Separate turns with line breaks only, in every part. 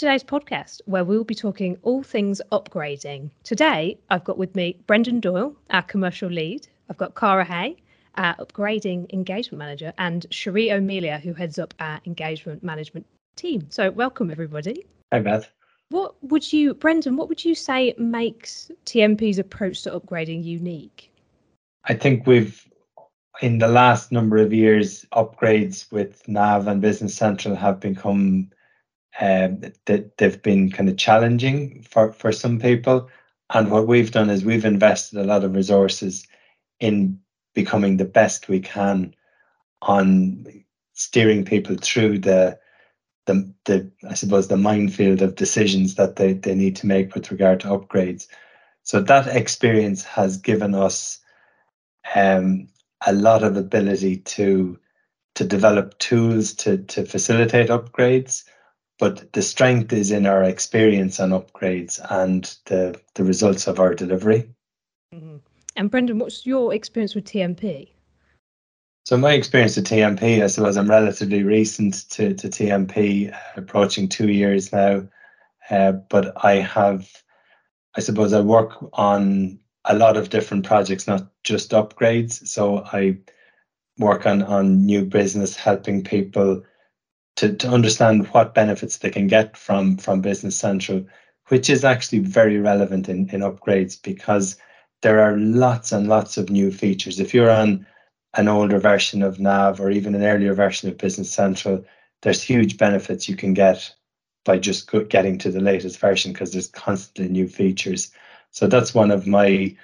Today's podcast, where we'll be talking all things upgrading. Today, I've got with me Brendan Doyle, our commercial lead. I've got Cara Hay, our upgrading engagement manager, and Chereé O'Melia, who heads up our engagement management team. So, welcome everybody.
Hi, Beth.
What would you, Brendan, what would you say makes TNP's approach to upgrading unique?
I think we've, in the last number of years, upgrades with Nav and Business Central have become um, that they've been kind of challenging for, for some people. And what we've done is we've invested a lot of resources in becoming the best we can on steering people through the the, the I suppose the minefield of decisions that they, they need to make with regard to upgrades. So that experience has given us um, a lot of ability to to develop tools to to facilitate upgrades but the strength is in our experience on upgrades and the the results of our delivery.
Mm-hmm. And Brendan, what's your experience with TNP?
So my experience with TNP, I suppose I'm relatively recent to, to TNP, uh, approaching two years now. Uh, but I have, I suppose I work on a lot of different projects, not just upgrades. So I work on, on new business, helping people to, to understand what benefits they can get from from Business Central, which is actually very relevant in, in upgrades because there are lots and lots of new features. If you're on an older version of Nav or even an earlier version of Business Central, there's huge benefits you can get by just getting to the latest version because there's constantly new features. So that's one of my,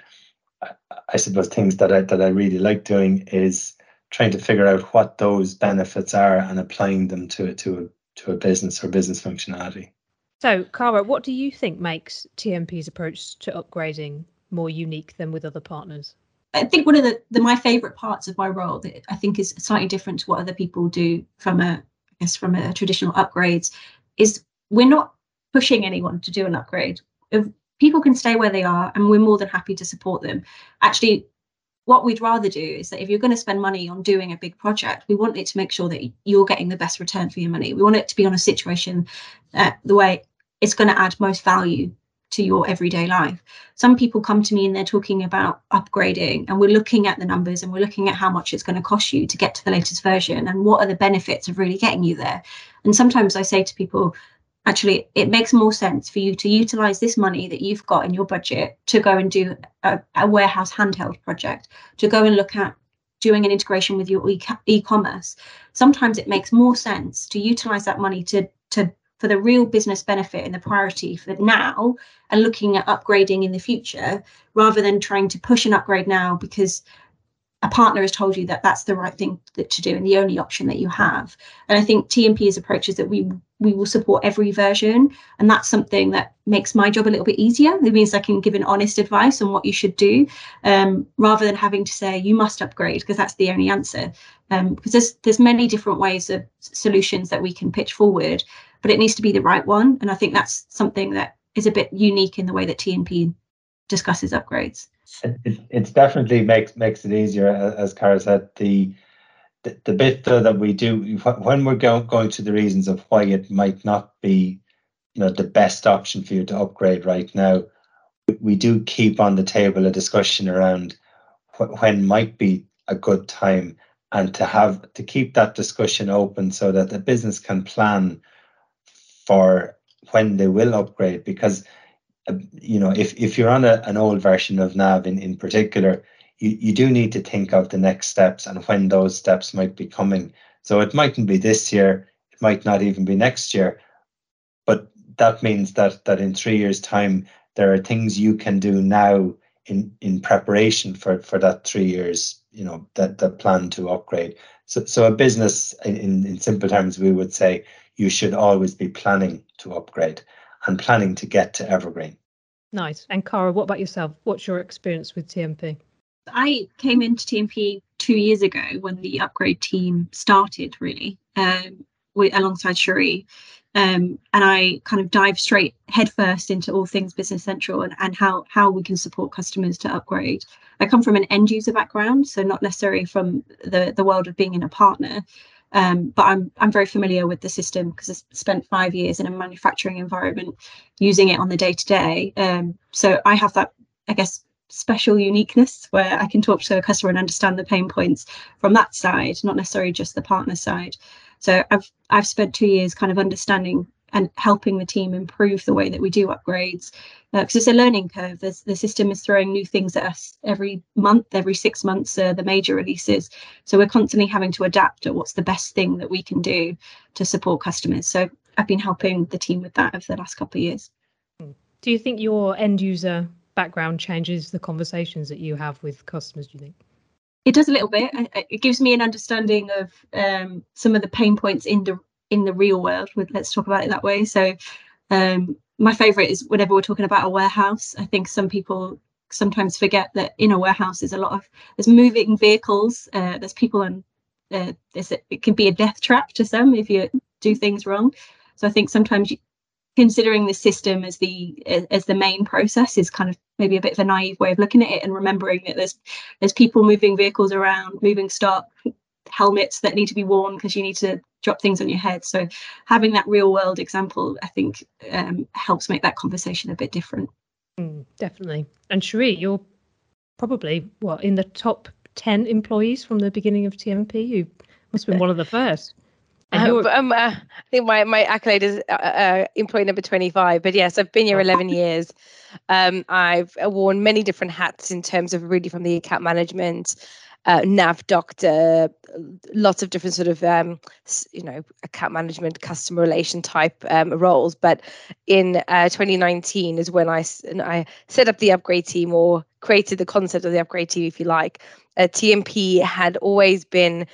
I suppose, things that I that I really like doing is trying to figure out what those benefits are and applying them to to a, to a business or business functionality.
So, Cara, what do you think makes TNP's approach to upgrading more unique than with other partners?
I think one of the, the my favourite parts of my role that I think is slightly different to what other people do from a I guess from a traditional upgrades is we're not pushing anyone to do an upgrade. If people can stay where they are and we're more than happy to support them. Actually, what we'd rather do is that if you're going to spend money on doing a big project, we want it to make sure that you're getting the best return for your money. We want it to be on a situation uh, the way it's going to add most value to your everyday life. Some people come to me and they're talking about upgrading, and we're looking at the numbers and we're looking at how much it's going to cost you to get to the latest version and what are the benefits of really getting you there. And sometimes I say to people, actually it makes more sense for you to utilize this money that you've got in your budget to go and do a, a warehouse handheld project to go and look at doing an integration with your e-commerce. Sometimes it makes more sense to utilize that money to to for the real business benefit and the priority for now and looking at upgrading in the future rather than trying to push an upgrade now because a partner has told you that that's the right thing to do and the only option that you have. And I think TNP's approach is that we we will support every version, and that's something that makes my job a little bit easier. It means I can give an honest advice on what you should do, um, rather than having to say you must upgrade because that's the only answer. Um, because there's there's many different ways of solutions that we can pitch forward, but it needs to be the right one. And I think that's something that is a bit unique in the way that TMP discusses upgrades.
It, it definitely makes makes it easier, as Cara said. The, the the bit though that we do when we're go, going to the reasons of why it might not be, you know, the best option for you to upgrade right now, we do keep on the table a discussion around wh- when might be a good time, and to have to keep that discussion open so that the business can plan for when they will upgrade because you know, if, if you're on a, an old version of Nav in, in particular, you, you do need to think of the next steps and when those steps might be coming. So it mightn't be this year, it might not even be next year, but that means that that in three years' time, there are things you can do now in in preparation for for that three years, you know, that that plan to upgrade. So so a business in, in simple terms, we would say you should always be planning to upgrade and planning to get to Evergreen.
Nice. And Cara, what about yourself? What's your experience with TNP?
I came into TNP two years ago when the upgrade team started, really, um, with, alongside Chereé. Um, and I kind of dive straight headfirst into all things Business Central and, and how how we can support customers to upgrade. I come from an end user background, so not necessarily from the the world of being in a partner. Um, but I'm I'm very familiar with the system because I spent five years in a manufacturing environment using it on the day to day. So I have that, I guess, special uniqueness where I can talk to a customer and understand the pain points from that side, not necessarily just the partner side. So I've I've spent two years kind of understanding and helping the team improve the way that we do upgrades because uh, it's a learning curve. There's, the system is throwing new things at us every month, every six months, uh, the major releases. So we're constantly having to adapt at what's the best thing that we can do to support customers. So I've been helping the team with that over the last couple of years.
Do you think your end user background changes the conversations that you have with customers? Do you think?
It does a little bit. It gives me an understanding of um, some of the pain points in the in the real world. Let's talk about it that way. So um, my favorite is whenever we're talking about a warehouse i think some people sometimes forget that in a warehouse there's a lot of there's moving vehicles uh, there's people and uh, there's it can be a death trap to some if you do things wrong so i think sometimes considering the system as the as the main process is kind of maybe a bit of a naive way of looking at it and remembering that there's there's people moving vehicles around moving stock helmets that need to be worn because you need to drop things on your head. So having that real world example, I think, um, helps make that conversation a bit different.
Mm, definitely. And Chereé, you're probably what in the top ten employees from the beginning of TNP. You must have been one of the first.
Um, um, uh, I think my, my accolade is uh, uh, employee number 25. But yes, I've been here 11 years. Um, I've worn many different hats in terms of really from the account management, uh, nav doctor, lots of different sort of um, you know account management, customer relation type um, roles. But in uh, 2019 is when I I set up the upgrade team or created the concept of the upgrade team, if you like. Uh, TNP had always been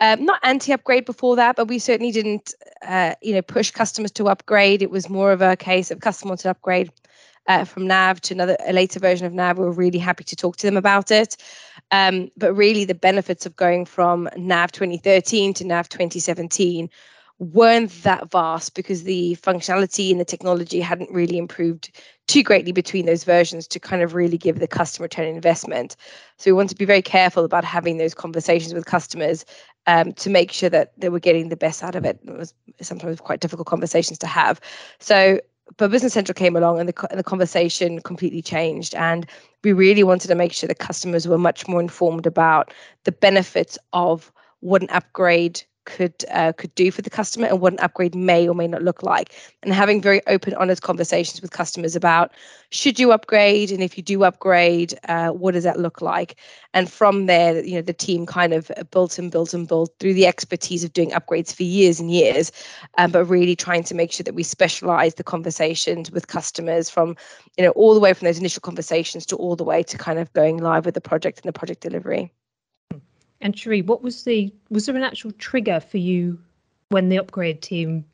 um, not anti-upgrade before that, but we certainly didn't, uh, you know, push customers to upgrade. It was more of a case of customer to upgrade uh, from Nav to another a later version of Nav. We were really happy to talk to them about it. Um, but really, the benefits of going from Nav 2013 to Nav 2017 weren't that vast because the functionality and the technology hadn't really improved too greatly between those versions to kind of really give the customer return investment. So we want to be very careful about having those conversations with customers um, to make sure that they were getting the best out of it. It was sometimes quite difficult conversations to have. So but Business Central came along and the, and the conversation completely changed. And we really wanted to make sure the customers were much more informed about the benefits of what an upgrade could uh, could do for the customer and what an upgrade may or may not look like. And having very open honest conversations with customers about should you upgrade? And if you do upgrade uh, what does that look like? And from there you know the team kind of built and built and built through the expertise of doing upgrades for years and years um, but really trying to make sure that we specialize the conversations with customers from you know all the way from those initial conversations to all the way to kind of going live with the project and the project delivery
and Chereé, what was the was there an actual trigger for you when the upgrade team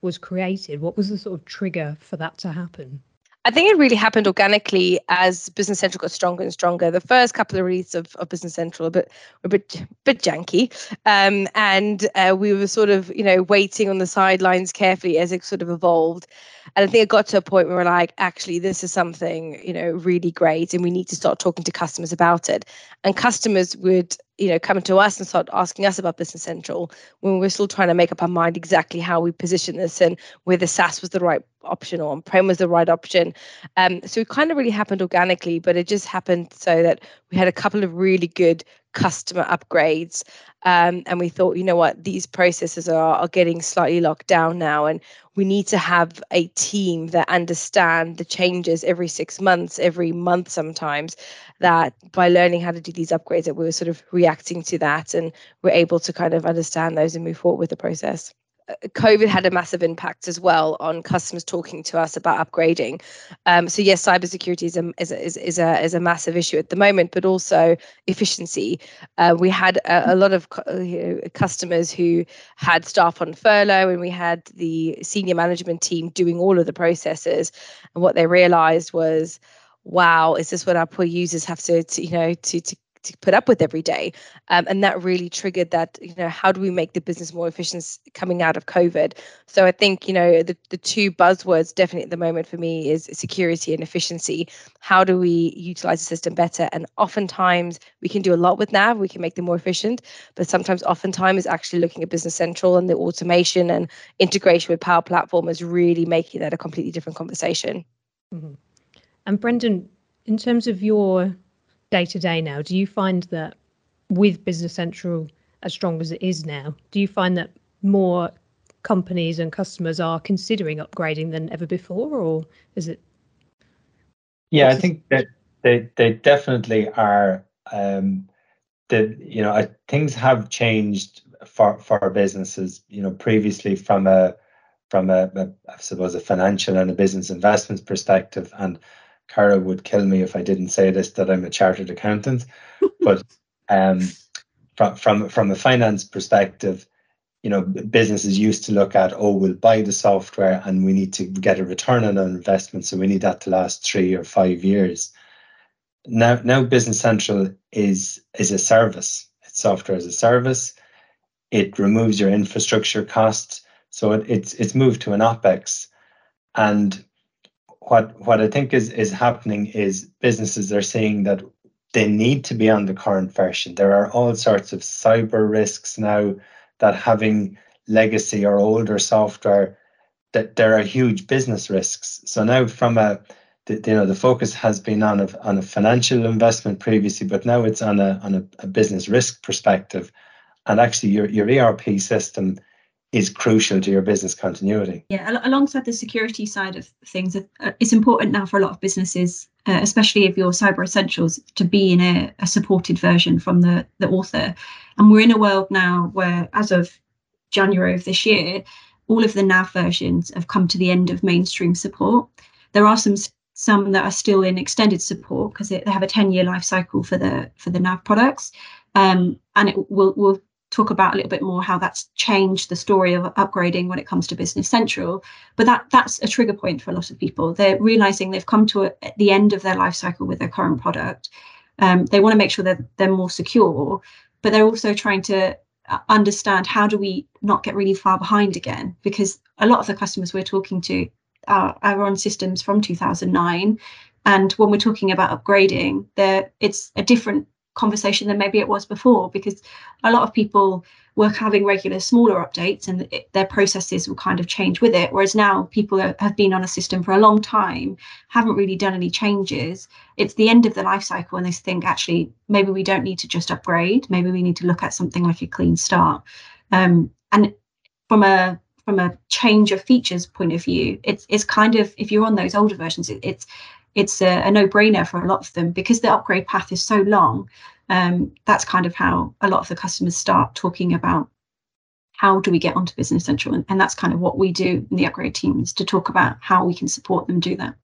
was created? What was the sort of trigger for that to happen?
I think it really happened organically as Business Central got stronger and stronger. The first couple of releases of, of Business Central were a bit, a bit, bit janky, um, and uh, we were sort of, you know, waiting on the sidelines carefully as it sort of evolved. And I think it got to a point where we're like, actually, this is something, you know, really great, and we need to start talking to customers about it. And customers would you know, come to us and start asking us about Business Central when we're still trying to make up our mind exactly how we position this and whether SaaS was the right option or on-prem was the right option. Um, so it kind of really happened organically, but it just happened so that we had a couple of really good customer upgrades. Um, and we thought, you know what, these processes are, are getting slightly locked down now, and we need to have a team that understand the changes every six months, every month sometimes. That by learning how to do these upgrades, that we were sort of reacting to that, and we're able to kind of understand those and move forward with the process. COVID had a massive impact as well on customers talking to us about upgrading. Um, so yes, cybersecurity is a, is, is, a, is a massive issue at the moment, but also efficiency. Uh, we had a, a lot of know, customers who had staff on furlough, and we had the senior management team doing all of the processes. And what they realised was, wow, is this what our poor users have to, to you know, to to to put up with every day. Um, and that really triggered that, you know, how do we make the business more efficient coming out of COVID? So I think, you know, the, the two buzzwords definitely at the moment for me is security and efficiency. How do we utilize the system better? And oftentimes we can do a lot with Nav, we can make them more efficient, but sometimes oftentimes actually looking at Business Central and the automation and integration with Power Platform is really making that a completely different conversation.
Mm-hmm. And Brendan, in terms of your day to day now, do you find that with Business Central as strong as it is now, do you find that more companies and customers are considering upgrading than ever before, or is it?
Yeah, I think that they they definitely are. Um, the you know I, things have changed for for businesses. You know, previously from a from a, a I suppose a financial and a business investments perspective, and Cara would kill me if I didn't say this that I'm a chartered accountant. but um, from from from a finance perspective, you know, businesses used to look at, oh, we'll buy the software and we need to get a return on our investment, so we need that to last three or five years. Now, now Business Central is is a service. It's software as a service. It removes your infrastructure costs, so it, it's it's moved to an opex, and what what I think is is happening is businesses are seeing that they need to be on the current version. There are all sorts of cyber risks now that having legacy or older software that there are huge business risks. So now from a the, you know the focus has been on a on a financial investment previously, but now it's on a on a, a business risk perspective. And actually your your ERP system is crucial to your business continuity.
Yeah, alongside the security side of things, uh, it's important now for a lot of businesses, uh, especially if you're cyber essentials, to be in a, a, supported version from the, the author. And we're in a world now where, as of January of this year, all of the NAV versions have come to the end of mainstream support. There are some some that are still in extended support because they have a 10 year life cycle for the for the NAV products. Um, and it will will talk about a little bit more how that's changed the story of upgrading when it comes to business central. But that that's a trigger point for a lot of people. They're realizing they've come to a, the end of their life cycle with their current product. Um, they want to make sure that they're more secure but they're also trying to uh, understand how do we not get really far behind again? Because a lot of the customers we're talking to are, are on systems from 2009 and when we're talking about upgrading there it's a different conversation than maybe it was before because a lot of people were having regular smaller updates and it, their processes will kind of change with it. Whereas now people are, have been on a system for a long time haven't really done any changes it's the end of the life cycle and they think actually maybe we don't need to just upgrade. Maybe we need to look at something like a clean start. Um, and from a from a change of features point of view it's it's kind of if you're on those older versions it, it's it's a, a no-brainer for a lot of them because the upgrade path is so long. Um, that's kind of how a lot of the customers start talking about how do we get onto Business Central, and, and that's kind of what we do in the upgrade team is to talk about how we can support them do that.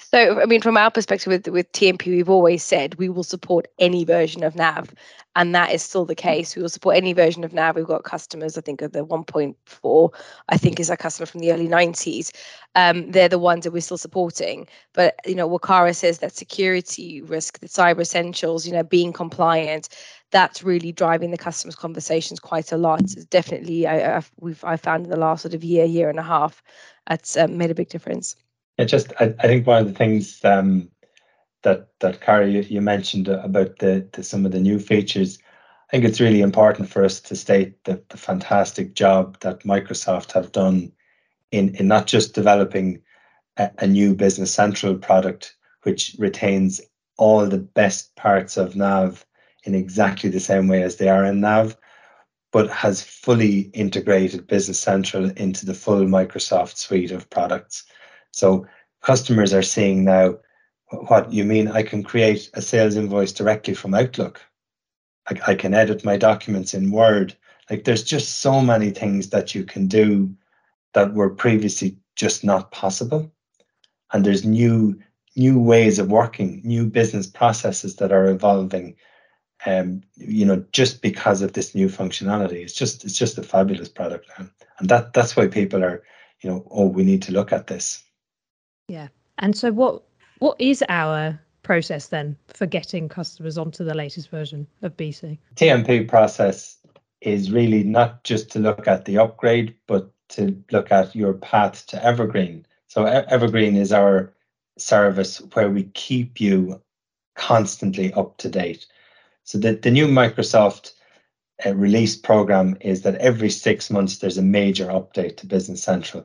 So, I mean, from our perspective with, with TNP, we've always said we will support any version of NAV, and that is still the case. We will support any version of NAV. We've got customers, I think, of the 1.4, I think, is our customer from the early 90s. Um, they're the ones that we're still supporting. But, you know, Wakara says that security risk, the cyber essentials, you know, being compliant, that's really driving the customers' conversations quite a lot. It's definitely, I, I've, we've I found in the last sort of year, year and a half, that's um, made a big difference.
It just I, I think one of the things um, that that Carrie you, you mentioned about the, the some of the new features. I think it's really important for us to state that the fantastic job that Microsoft have done in in not just developing a, a new Business Central product which retains all the best parts of Nav in exactly the same way as they are in Nav, but has fully integrated Business Central into the full Microsoft suite of products. So customers are seeing now what you mean I can create a sales invoice directly from Outlook. I, I can edit my documents in Word. Like there's just so many things that you can do that were previously just not possible. And there's new new ways of working, new business processes that are evolving. Um, you know, just because of this new functionality, it's just it's just a fabulous product now, and that that's why people are, you know, oh, we need to look at this.
Yeah. And so what what is our process then for getting customers onto the latest version of BC?
TNP process is really not just to look at the upgrade, but to look at your path to Evergreen. So Evergreen is our service where we keep you constantly up to date. So the, the new Microsoft uh, release program is that every six months there's a major update to Business Central.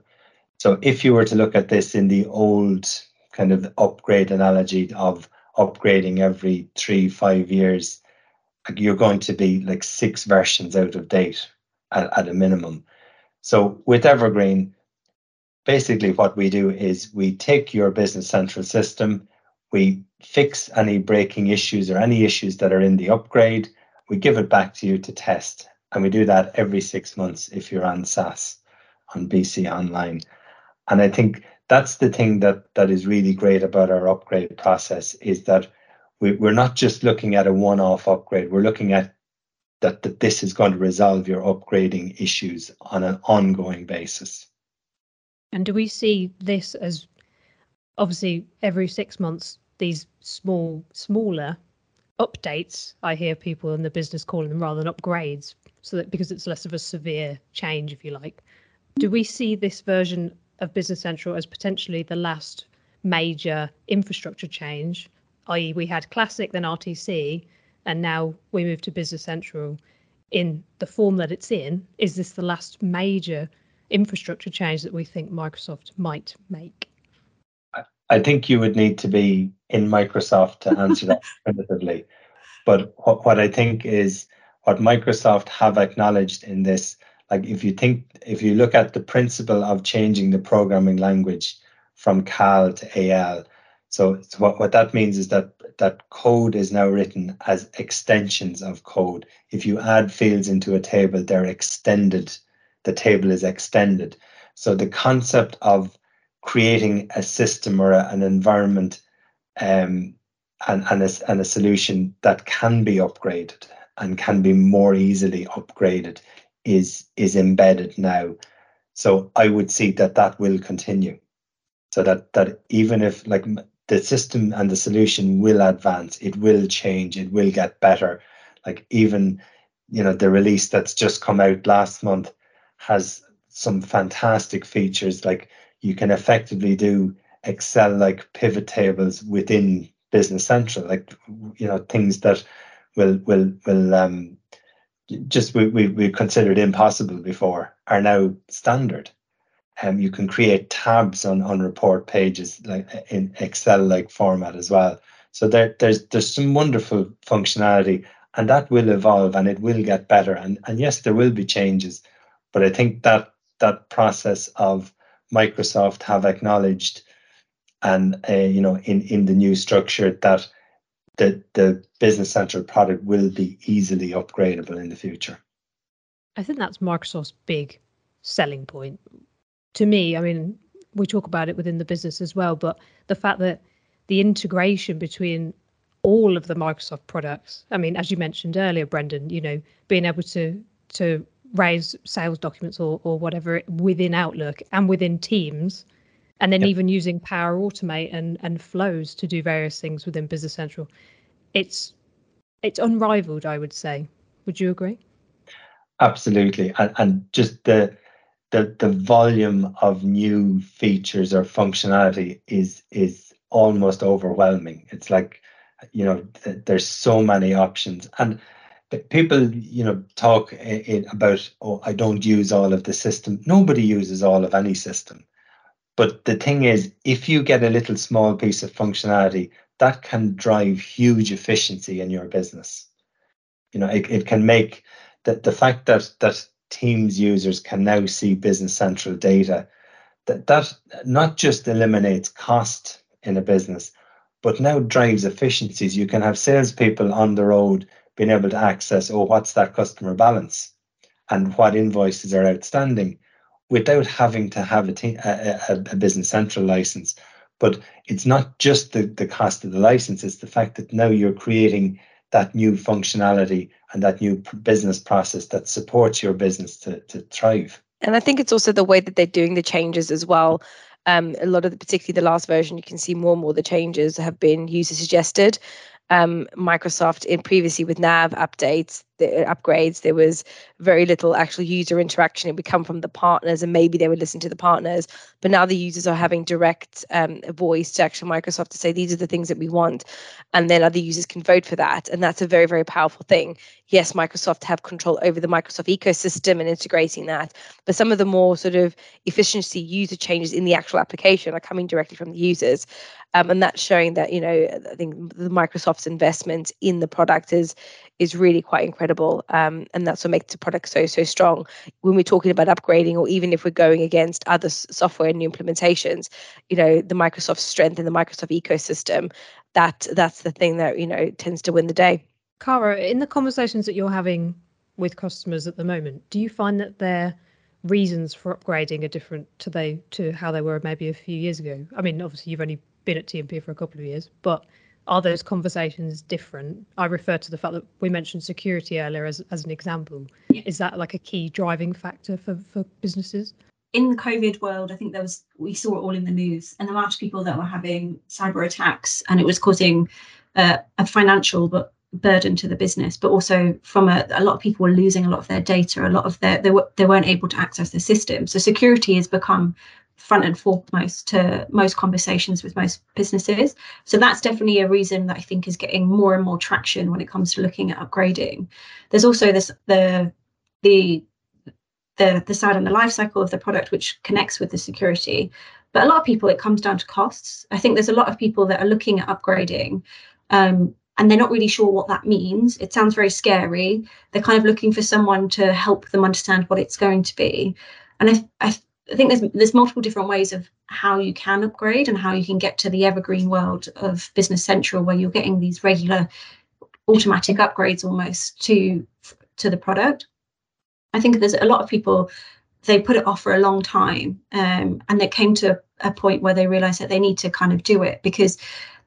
So if you were to look at this in the old kind of upgrade analogy of upgrading every three, five years, you're going to be like six versions out of date at, at a minimum. So with Evergreen, basically what we do is we take your Business Central system, we fix any breaking issues or any issues that are in the upgrade, we give it back to you to test. And we do that every six months if you're on SaaS, on BC Online. And I think that's the thing that that is really great about our upgrade process is that we, we're not just looking at a one-off upgrade. We're looking at that, that this is going to resolve your upgrading issues on an ongoing basis.
And do we see this as obviously every six months these small, smaller updates? I hear people in the business calling them rather than upgrades, so that because it's less of a severe change, if you like. Do we see this version of Business Central as potentially the last major infrastructure change? I.e., we had Classic, then RTC, and now we move to Business Central in the form that it's in. Is this the last major infrastructure change that we think Microsoft might make?
I think you would need to be in Microsoft to answer that definitively. But what, what I think is what Microsoft have acknowledged in this, like if you think, if you look at the principle of changing the programming language from C/AL to AL, so, so what, what that means is that that code is now written as extensions of code. If you add fields into a table, they're extended the table is extended. So the concept of creating a system or a, an environment um, and, and, a, and a solution that can be upgraded and can be more easily upgraded is is embedded now. So I would see that that will continue. So that that even if like the system and the solution will advance, it will change, it will get better. Like even you know the release that's just come out last month has some fantastic features like you can effectively do excel like pivot tables within business central like you know things that will will will um just we, we, we considered impossible before are now standard. Um, you can create tabs on, on report pages like in excel like format as well. So there, there's there's some wonderful functionality and that will evolve and it will get better. And, and yes there will be changes but I think that that process of Microsoft have acknowledged, and uh, you know, in in the new structure that the the business central product will be easily upgradable in the future.
I think that's Microsoft's big selling point. To me, I mean, we talk about it within the business as well, but the fact that the integration between all of the Microsoft products. I mean, as you mentioned earlier, Brendan, you know, being able to to raise sales documents or, or whatever within Outlook and within Teams, and then yep. even using Power Automate and, and flows to do various things within Business Central. It's it's unrivaled, I would say. Would you agree?
Absolutely, and, and just the the the volume of new features or functionality is is almost overwhelming. It's like you know th- there's so many options and people you know talk in, about oh i don't use all of the system nobody uses all of any system but the thing is if you get a little small piece of functionality that can drive huge efficiency in your business. You know it, it can make that the fact that that teams users can now see business central data that that not just eliminates cost in a business but now drives efficiencies. You can have salespeople on the road being able to access, oh, what's that customer balance? And what invoices are outstanding without having to have a, business central license. But it's not just the, the cost of the license, it's the fact that now you're creating that new functionality and that new business process that supports your business to, to thrive.
And I think it's also the way that they're doing the changes as well. Um, a lot of the, particularly the last version, you can see more and more the changes have been user suggested um, Microsoft in previously with nav updates, the upgrades, there was very little actual user interaction. It would come from the partners, and maybe they would listen to the partners. But now the users are having direct um, voice to actual Microsoft to say these are the things that we want, and then other users can vote for that, and that's a very very powerful thing. Yes, Microsoft have control over the Microsoft ecosystem and integrating that, but some of the more sort of efficiency user changes in the actual application are coming directly from the users. Um, and that's showing that you know I think the Microsoft's investment in the product is is really quite incredible, um, and that's what makes the product so so strong. When we're talking about upgrading, or even if we're going against other software and new implementations, you know the Microsoft strength and the Microsoft ecosystem, that that's the thing that you know tends to win the day.
Cara, in the conversations that you're having with customers at the moment, do you find that their reasons for upgrading are different to they to how they were maybe a few years ago? I mean, obviously you've only been at TNP for a couple of years, but are those conversations different? I refer to the fact that we mentioned security earlier as, as an example. Yeah. Is that like a key driving factor for, for businesses?
In the COVID world, I think there was we saw it all in the news, and the amount of people that were having cyber attacks, and it was causing uh, a financial but burden to the business, but also from a, a lot of people were losing a lot of their data, a lot of their they, were, they weren't able to access the system. So security has become front and foremost to most conversations with most businesses. So that's definitely a reason that I think is getting more and more traction when it comes to looking at upgrading. There's also this the the the the side and the life cycle of the product which connects with the security. But a lot of people, it comes down to costs. I think there's a lot of people that are looking at upgrading um, and they're not really sure what that means. It sounds very scary. They're kind of looking for someone to help them understand what it's going to be. And I, I I think there's there's multiple different ways of how you can upgrade and how you can get to the evergreen world of Business Central, where you're getting these regular automatic upgrades almost to to the product. I think there's a lot of people they put it off for a long time, um, and they came to a point where they realised that they need to kind of do it because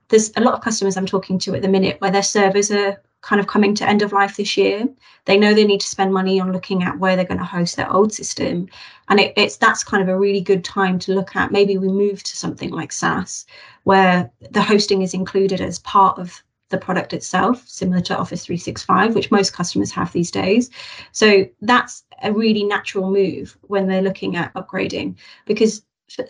there's a lot of customers I'm talking to at the minute where their servers are kind of coming to end of life this year. They know they need to spend money on looking at where they're going to host their old system, and it, it's that's kind of a really good time to look at. Maybe we move to something like SaaS, where the hosting is included as part of the product itself, similar to Office 365, which most customers have these days. So that's a really natural move when they're looking at upgrading, because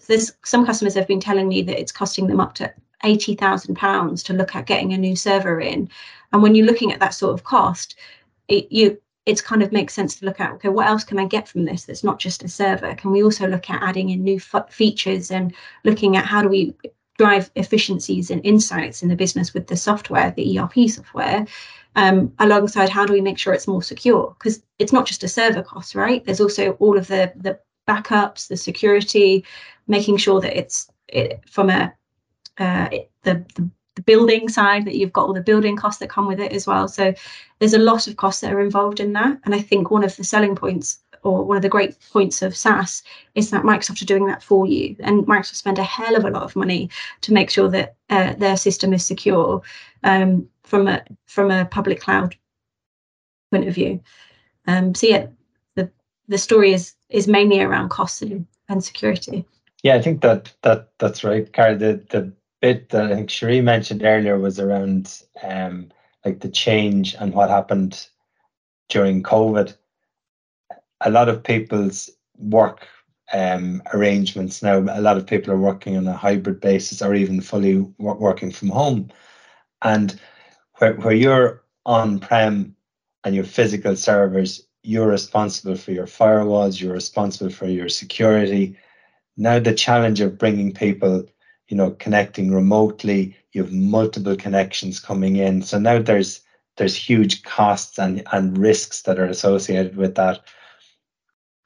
there's some customers have been telling me that it's costing them up to eighty thousand pounds to look at getting a new server in, and when you're looking at that sort of cost, it you it's kind of makes sense to look at okay what else can i get from this that's not just a server? Can we also look at adding in new f- features and looking at how do we drive efficiencies and insights in the business with the software the erp software um, alongside how do we make sure it's more secure? Because it's not just a server cost right? There's also all of the the backups the security making sure that it's it, from a uh, the, the the building side that you've got all the building costs that come with it as well so there's a lot of costs that are involved in that and i think one of the selling points or one of the great points of SaaS is that Microsoft are doing that for you, and Microsoft spend a hell of a lot of money to make sure that uh, their system is secure um, from a from a public cloud point of view. Um, so yeah, the the story is is mainly around cost and, and security.
Yeah, I think that that that's right, Cara. The the bit that I think Chereé mentioned earlier was around um, like the change and what happened during COVID. A lot of people's work um, arrangements now, a lot of people are working on a hybrid basis or even fully working from home. And where, where you're on prem and your physical servers, you're responsible for your firewalls, you're responsible for your security. Now, the challenge of bringing people you know connecting remotely. You have multiple connections coming in. So now there's there's huge costs and and risks that are associated with that.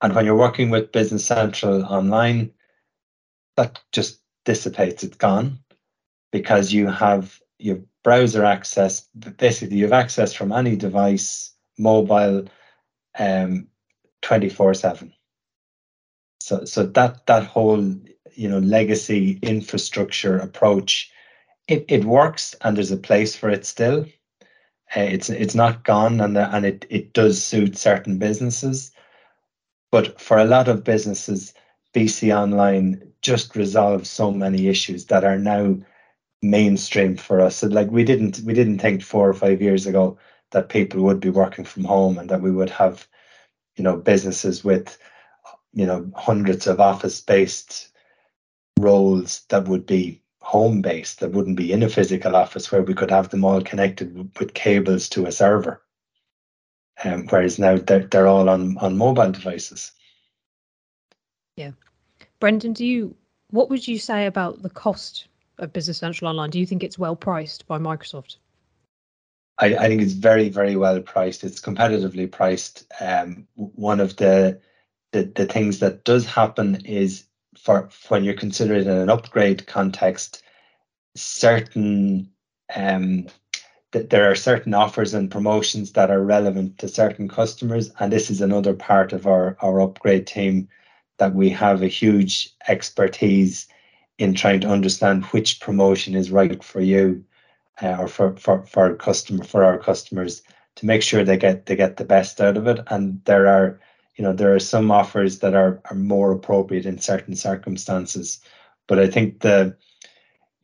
And when you're working with business central online that just dissipates. It's gone because you have your browser access basically you have access from any device mobile um 24 7 so so that that whole you know legacy infrastructure approach it, it works and there's a place for it still uh, it's it's not gone and the, and it it does suit certain businesses but for a lot of businesses BC Online just resolves so many issues that are now mainstream for us. So like we didn't we didn't think four or five years ago that people would be working from home and that we would have, you know, businesses with, you know, hundreds of office based roles that would be home based, that wouldn't be in a physical office where we could have them all connected with cables to a server. Um, whereas now they're, they're all on, on mobile devices.
Yeah. Brendan, do you what would you say about the cost of Business Central Online? Do you think it's well priced by Microsoft?
I, I think it's very, very well priced. It's competitively priced. Um, one of the, the the things that does happen is for when you're considering in an upgrade context, certain um, that there are certain offers and promotions that are relevant to certain customers, and this is another part of our our upgrade team that we have a huge expertise in trying to understand which promotion is right for you uh, or for, for, for customer for our customers to make sure they get they get the best out of it. And there are, you know, there are some offers that are, are more appropriate in certain circumstances. But I think the,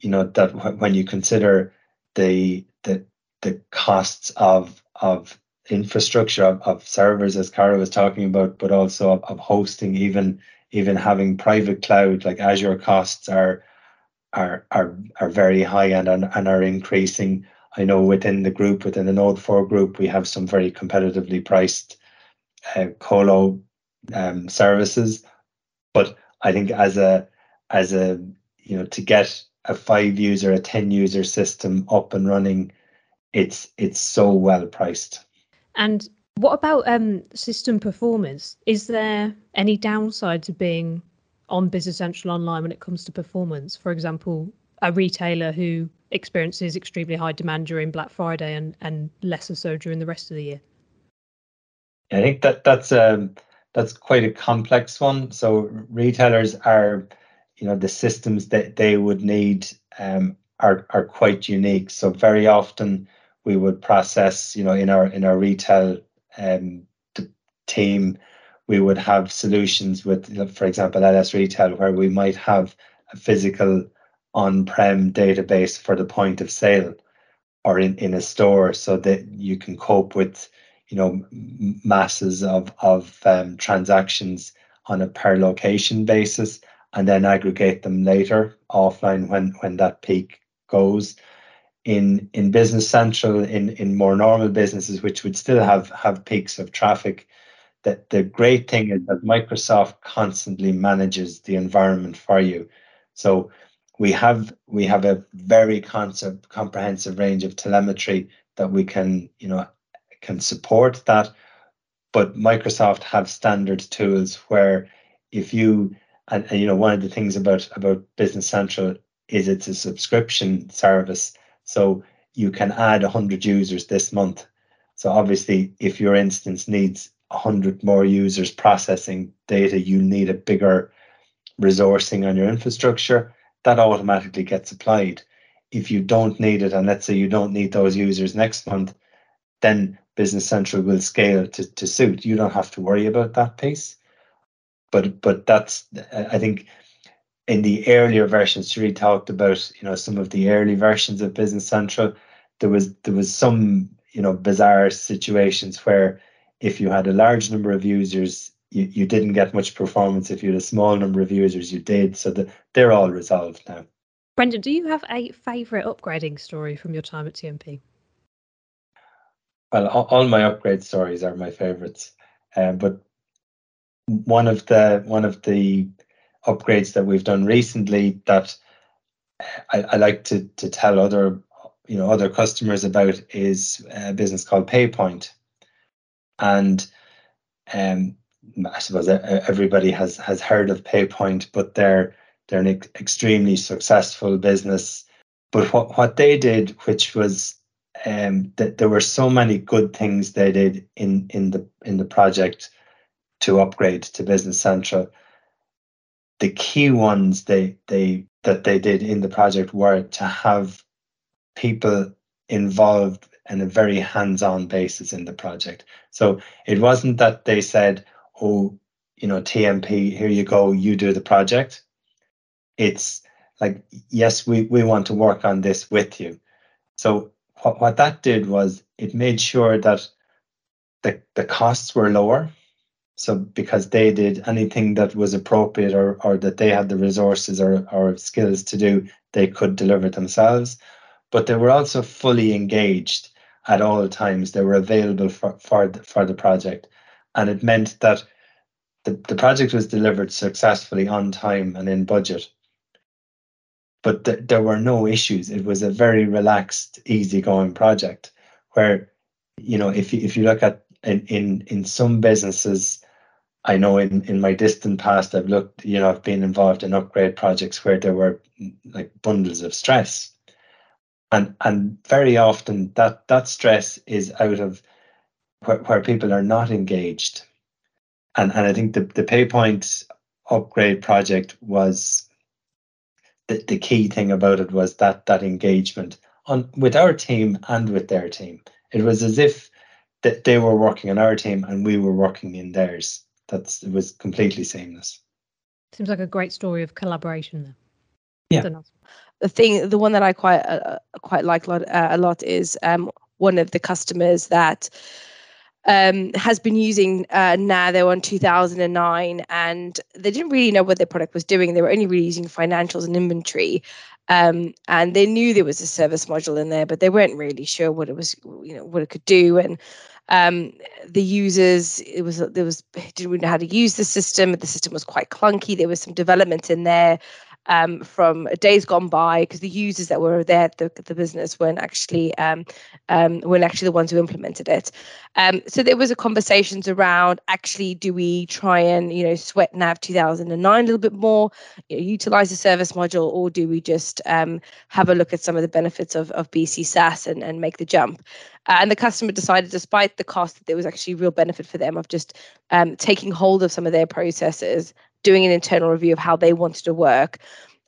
you know, that when you consider the the the costs of of infrastructure of, of servers as Cara was talking about, but also of, of hosting, even even having private cloud like Azure costs are are are are very high and and are increasing. I know within the group, within the Node 4 group, we have some very competitively priced uh, colo um, services. But I think as a as a you know to get a five user, a 10 user system up and running, it's it's so well priced.
And what about um, system performance? Is there any downside to being on Business Central Online when it comes to performance? For example, a retailer who experiences extremely high demand during Black Friday and, and lesser so during the rest of the year?
I think that that's um that's quite a complex one. So retailers are, you know, the systems that they would need um, are are quite unique. So very often we would process, you know, in our in our retail um, team, we would have solutions with, for example, LS Retail, where we might have a physical on-prem database for the point of sale or in, in a store so that you can cope with you know masses of of um, transactions on a per location basis and then aggregate them later offline when when that peak goes. In in business central in in more normal businesses which would still have have peaks of traffic that the great thing is that microsoft constantly manages the environment for you. So we have we have a very concept comprehensive range of telemetry that we can you know can support that but microsoft have standard tools where if you and, and you know one of the things about about business central is it's a subscription service so you can add 100 users this month. So obviously, if your instance needs 100 more users processing data, you need a bigger resourcing on your infrastructure. That automatically gets applied. If you don't need it, and let's say you don't need those users next month, then Business Central will scale to, to suit. You don't have to worry about that piece. But but that's I think in the earlier versions, Chereé talked about, you know, some of the early versions of Business Central. There was there was some, you know, bizarre situations where if you had a large number of users, you, you didn't get much performance. If you had a small number of users, you did. So the, they're all resolved now.
Brendan, do you have a favourite upgrading story from your time at TNP?
Well, all, my upgrade stories are my favourites, um, but one of the one of the upgrades that we've done recently that I, I like to to tell other you know other customers about is a business called PayPoint, and um, I suppose everybody has has heard of PayPoint, but they're they're an extremely successful business. But what what they did, which was um, that there were so many good things they did in in the in the project to upgrade to Business Central the key ones they they that they did in the project were to have people involved in a very hands-on basis in the project. So it wasn't that they said, "Oh, you know, TNP, here you go, you do the project. It's like, yes, we, we want to work on this with you. So what, what that did was it made sure that the, the costs were lower. So because they did anything that was appropriate or, or that they had the resources or, or skills to do, they could deliver themselves. But they were also fully engaged at all times. They were available for, for, the, for the project. And it meant that the, the project was delivered successfully on time and in budget. But th- there were no issues. It was a very relaxed, easygoing project where, you know, if you, if you look at in, in, in some businesses, I know in, in my distant past, I've looked, you know, I've been involved in upgrade projects where there were like bundles of stress and and very often that that stress is out of where, where people are not engaged and and i think the, the pay point upgrade project was the, the key thing about it was that that engagement on with our team and with their team. It was as if that they were working on our team and we were working in theirs. That's it was completely seamless.
Seems like a great story of collaboration there
yeah.
The thing, the one that I quite uh, uh, quite like a lot, uh, a lot is um, one of the customers that um, has been using uh, they're on 2009 and they didn't really know what their product was doing. They were only really using financials and inventory um, and they knew there was a service module in there but they weren't really sure what it was you know what it could do. And um, the users it was there was didn't really know how to use the system. The system was quite clunky. There was some development in there um, from days gone by because the users that were there at the, the business weren't actually um, um, weren't actually the ones who implemented it. Um, so there was a conversations around actually do we try and you know sweat nav 2009 a little bit more, you know, utilize the service module, or do we just um, have a look at some of the benefits of, of BC SaaS and, and make the jump? Uh, and the customer decided, despite the cost, that there was actually real benefit for them of just um, taking hold of some of their processes doing an internal review of how they wanted to work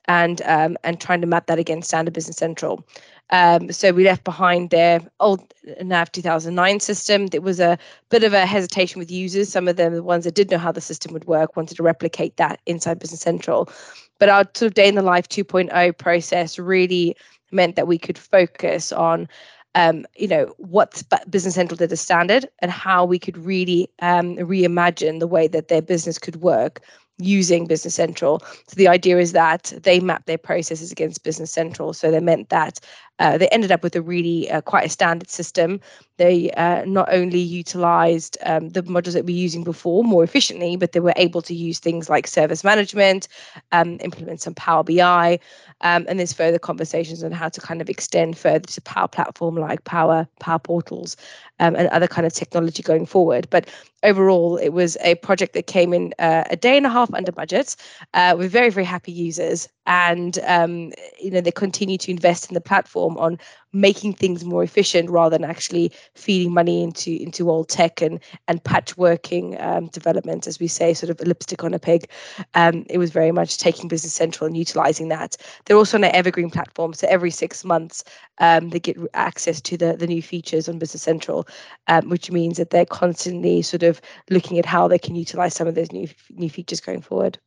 and um, and trying to map that against standard business central. Um, so we left behind their old nav 2009 system. There was a bit of a hesitation with users. Some of them the ones that did know how the system would work wanted to replicate that inside business central. But our sort of day in the life 2.0 process really meant that we could focus on um, you know what business central did as standard and how we could really um, reimagine the way that their business could work using Business Central. So the idea is that they map their processes against Business Central. So they meant that uh, they ended up with a really uh, quite a standard system. They uh, not only utilized um, the modules that we were using before more efficiently, but they were able to use things like service management, um, implement some Power BI, um, and there's further conversations on how to kind of extend further to Power Platform like Power Power Portals um, and other kind of technology going forward. But overall, it was a project that came in uh, a day and a half under budget uh, with very very happy users, and um, you know they continue to invest in the platform on making things more efficient rather than actually feeding money into into old tech and and patchworking um, development, as we say, sort of a lipstick on a pig. Um, it was very much taking Business Central and utilizing that. They're also on an evergreen platform, so every six months um, they get access to the the new features on Business Central, um, which means that they're constantly sort of looking at how they can utilize some of those new new features going forward.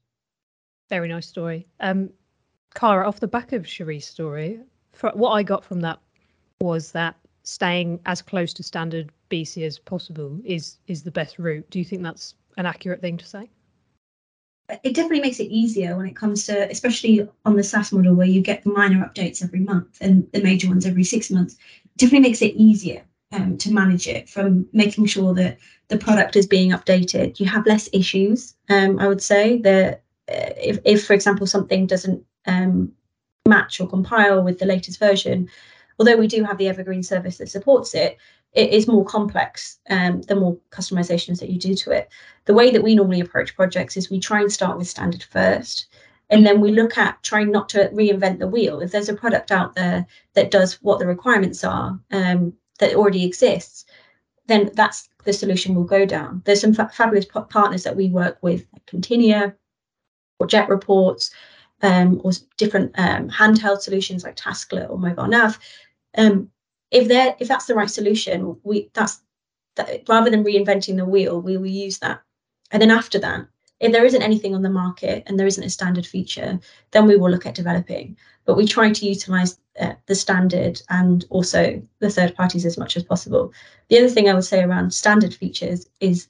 Very nice story. Um, Cara, off the back of Chereé's story, what I got from that was that staying as close to standard BC as possible is is the best route. Do you think that's an accurate thing to say?
It definitely makes it easier when it comes to, especially on the SaaS model where you get the minor updates every month and the major ones every six months. Definitely makes it easier um, to manage it from making sure that the product is being updated. You have less issues. Um, I would say that uh, if, if, for example, something doesn't um, match or compile with the latest version, although we do have the evergreen service that supports it, it is more complex um, the more customizations that you do to it. The way that we normally approach projects is we try and start with standard first, and then we look at trying not to reinvent the wheel. If there's a product out there that does what the requirements are um, that already exists, then that's the solution we'll go down. There's some fa- fabulous p- partners that we work with, like Continia or Jet Reports, um, or different um, handheld solutions like Tasklet or Mobile Nav. Um, if they if that's the right solution, we that's that, rather than reinventing the wheel, we will use that. And then after that, if there isn't anything on the market and there isn't a standard feature, then we will look at developing. But we try to utilize uh, the standard and also the third parties as much as possible. The other thing I would say around standard features is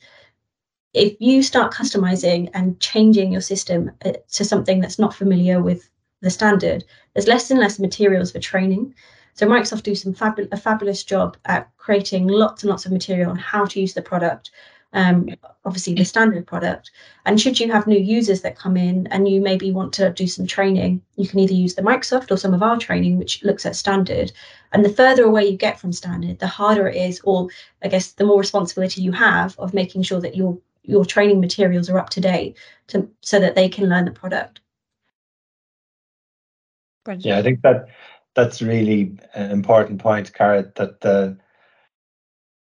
if you start customizing and changing your system uh, to something that's not familiar with the standard, there's less and less materials for training. So Microsoft do some fab- a fabulous job at creating lots and lots of material on how to use the product. Um, obviously the standard product. And should you have new users that come in and you maybe want to do some training, you can either use the Microsoft or some of our training, which looks at standard. And the further away you get from standard, the harder it is, or I guess the more responsibility you have of making sure that your your training materials are up to date to so that they can learn the product.
Yeah, I think that that's really an important point, Cara, that uh,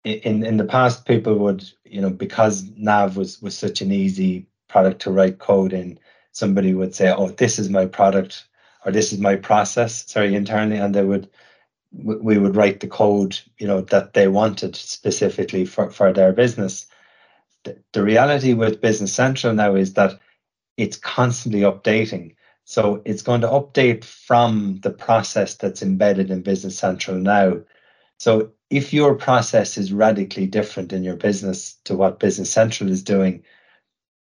the in in the past people would, you know, because Nav was was such an easy product to write code in, somebody would say, Oh, this is my product or this is my process, sorry, internally, and they would we would write the code, you know, that they wanted specifically for, for their business. The, reality with Business Central now is that it's constantly updating. So it's going to update from the process that's embedded in Business Central now. So if your process is radically different in your business to what Business Central is doing,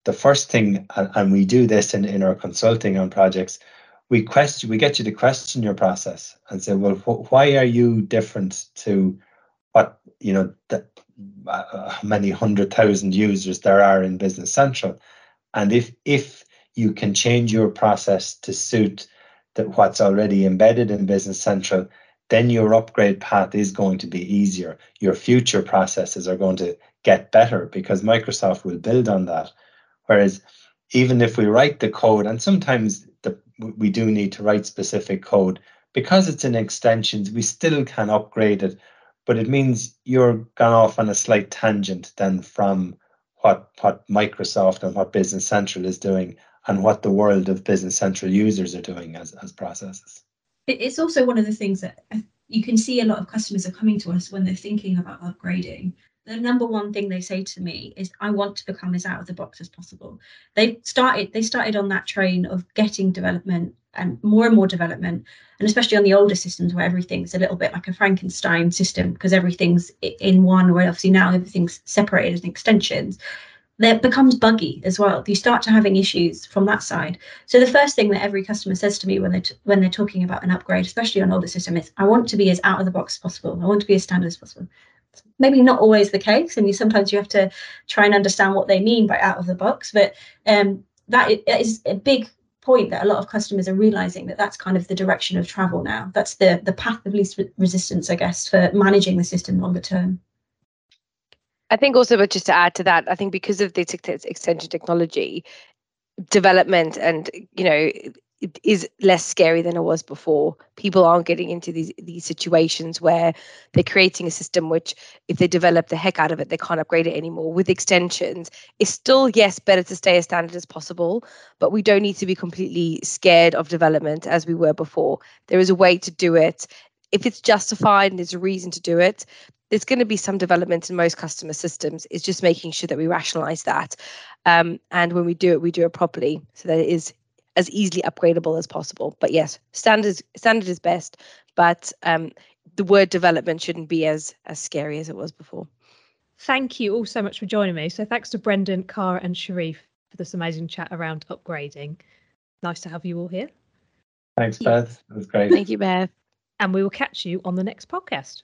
the first thing, and we do this in, in our consulting on projects, we question, we get you to question your process and say, well, wh- why are you different to what you know uh, Uh, many hundred thousand users there are in Business Central, and if if you can change your process to suit that what's already embedded in Business Central, then your upgrade path is going to be easier. Your future processes are going to get better because Microsoft will build on that. Whereas even if we write the code, and sometimes the, we do need to write specific code, because it's in extensions, we still can upgrade it, but it means you're gone off on a slight tangent then from what what Microsoft and what Business Central is doing and what the world of Business Central users are doing as, as processes.
It's also one of the things that uh, you can see a lot of customers are coming to us when they're thinking about upgrading. The number one thing they say to me is, "I want to become as out of the box as possible." They started they started on that train of getting development and more and more development, and especially on the older systems where everything's a little bit like a Frankenstein system because everything's in one, where obviously now everything's separated as extensions that becomes buggy as well. You start to having issues from that side. So the first thing that every customer says to me when they t- when they're talking about an upgrade, especially on older system, is I want to be as out of the box as possible. I want to be as standard as possible. maybe not always the case, and you sometimes you have to try and understand what they mean by out of the box. But um, that is a big point that a lot of customers are realizing that that's kind of the direction of travel now. That's the the path of least re- resistance, I guess, for managing the system longer term.
I think also, but just to add to that, I think because of the extension technology development and you know it is less scary than it was before. People aren't getting into these these situations where they're creating a system which, if they develop the heck out of it, they can't upgrade it anymore. With extensions, it's still yes better to stay as standard as possible, but we don't need to be completely scared of development as we were before. There is a way to do it if it's justified and there's a reason to do it, there's going to be some development in most customer systems. It's just making sure that we rationalize that. Um, and when we do it, we do it properly so that it is as easily upgradable as possible. But yes, standard is, standard is best, but um, the word development shouldn't be as as scary as it was before.
Thank you all so much for joining me. So thanks to Brendan, Cara, and Chereé for this amazing chat around upgrading. Nice to have you all here.
Thanks, Beth. It was great.
Thank you, Beth.
And we will catch you on the next podcast.